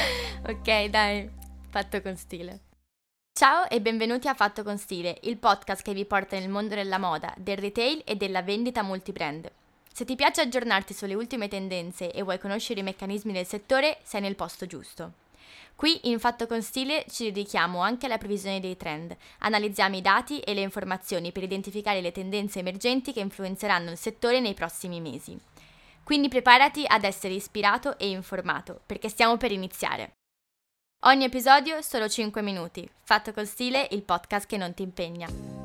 Ok, dai, fatto con stile. Ciao e benvenuti a Fatto con Stile, il podcast che vi porta nel mondo della moda, del retail e della vendita multibrand. Se ti piace aggiornarti sulle ultime tendenze e vuoi conoscere i meccanismi del settore, sei nel posto giusto. Qui in Fatto con Stile ci dedichiamo anche alla previsione dei trend, analizziamo i dati e le informazioni per identificare le tendenze emergenti che influenzeranno il settore nei prossimi mesi. Quindi preparati ad essere ispirato e informato, perché stiamo per iniziare. Ogni episodio solo 5 minuti, fatto con stile il podcast che non ti impegna.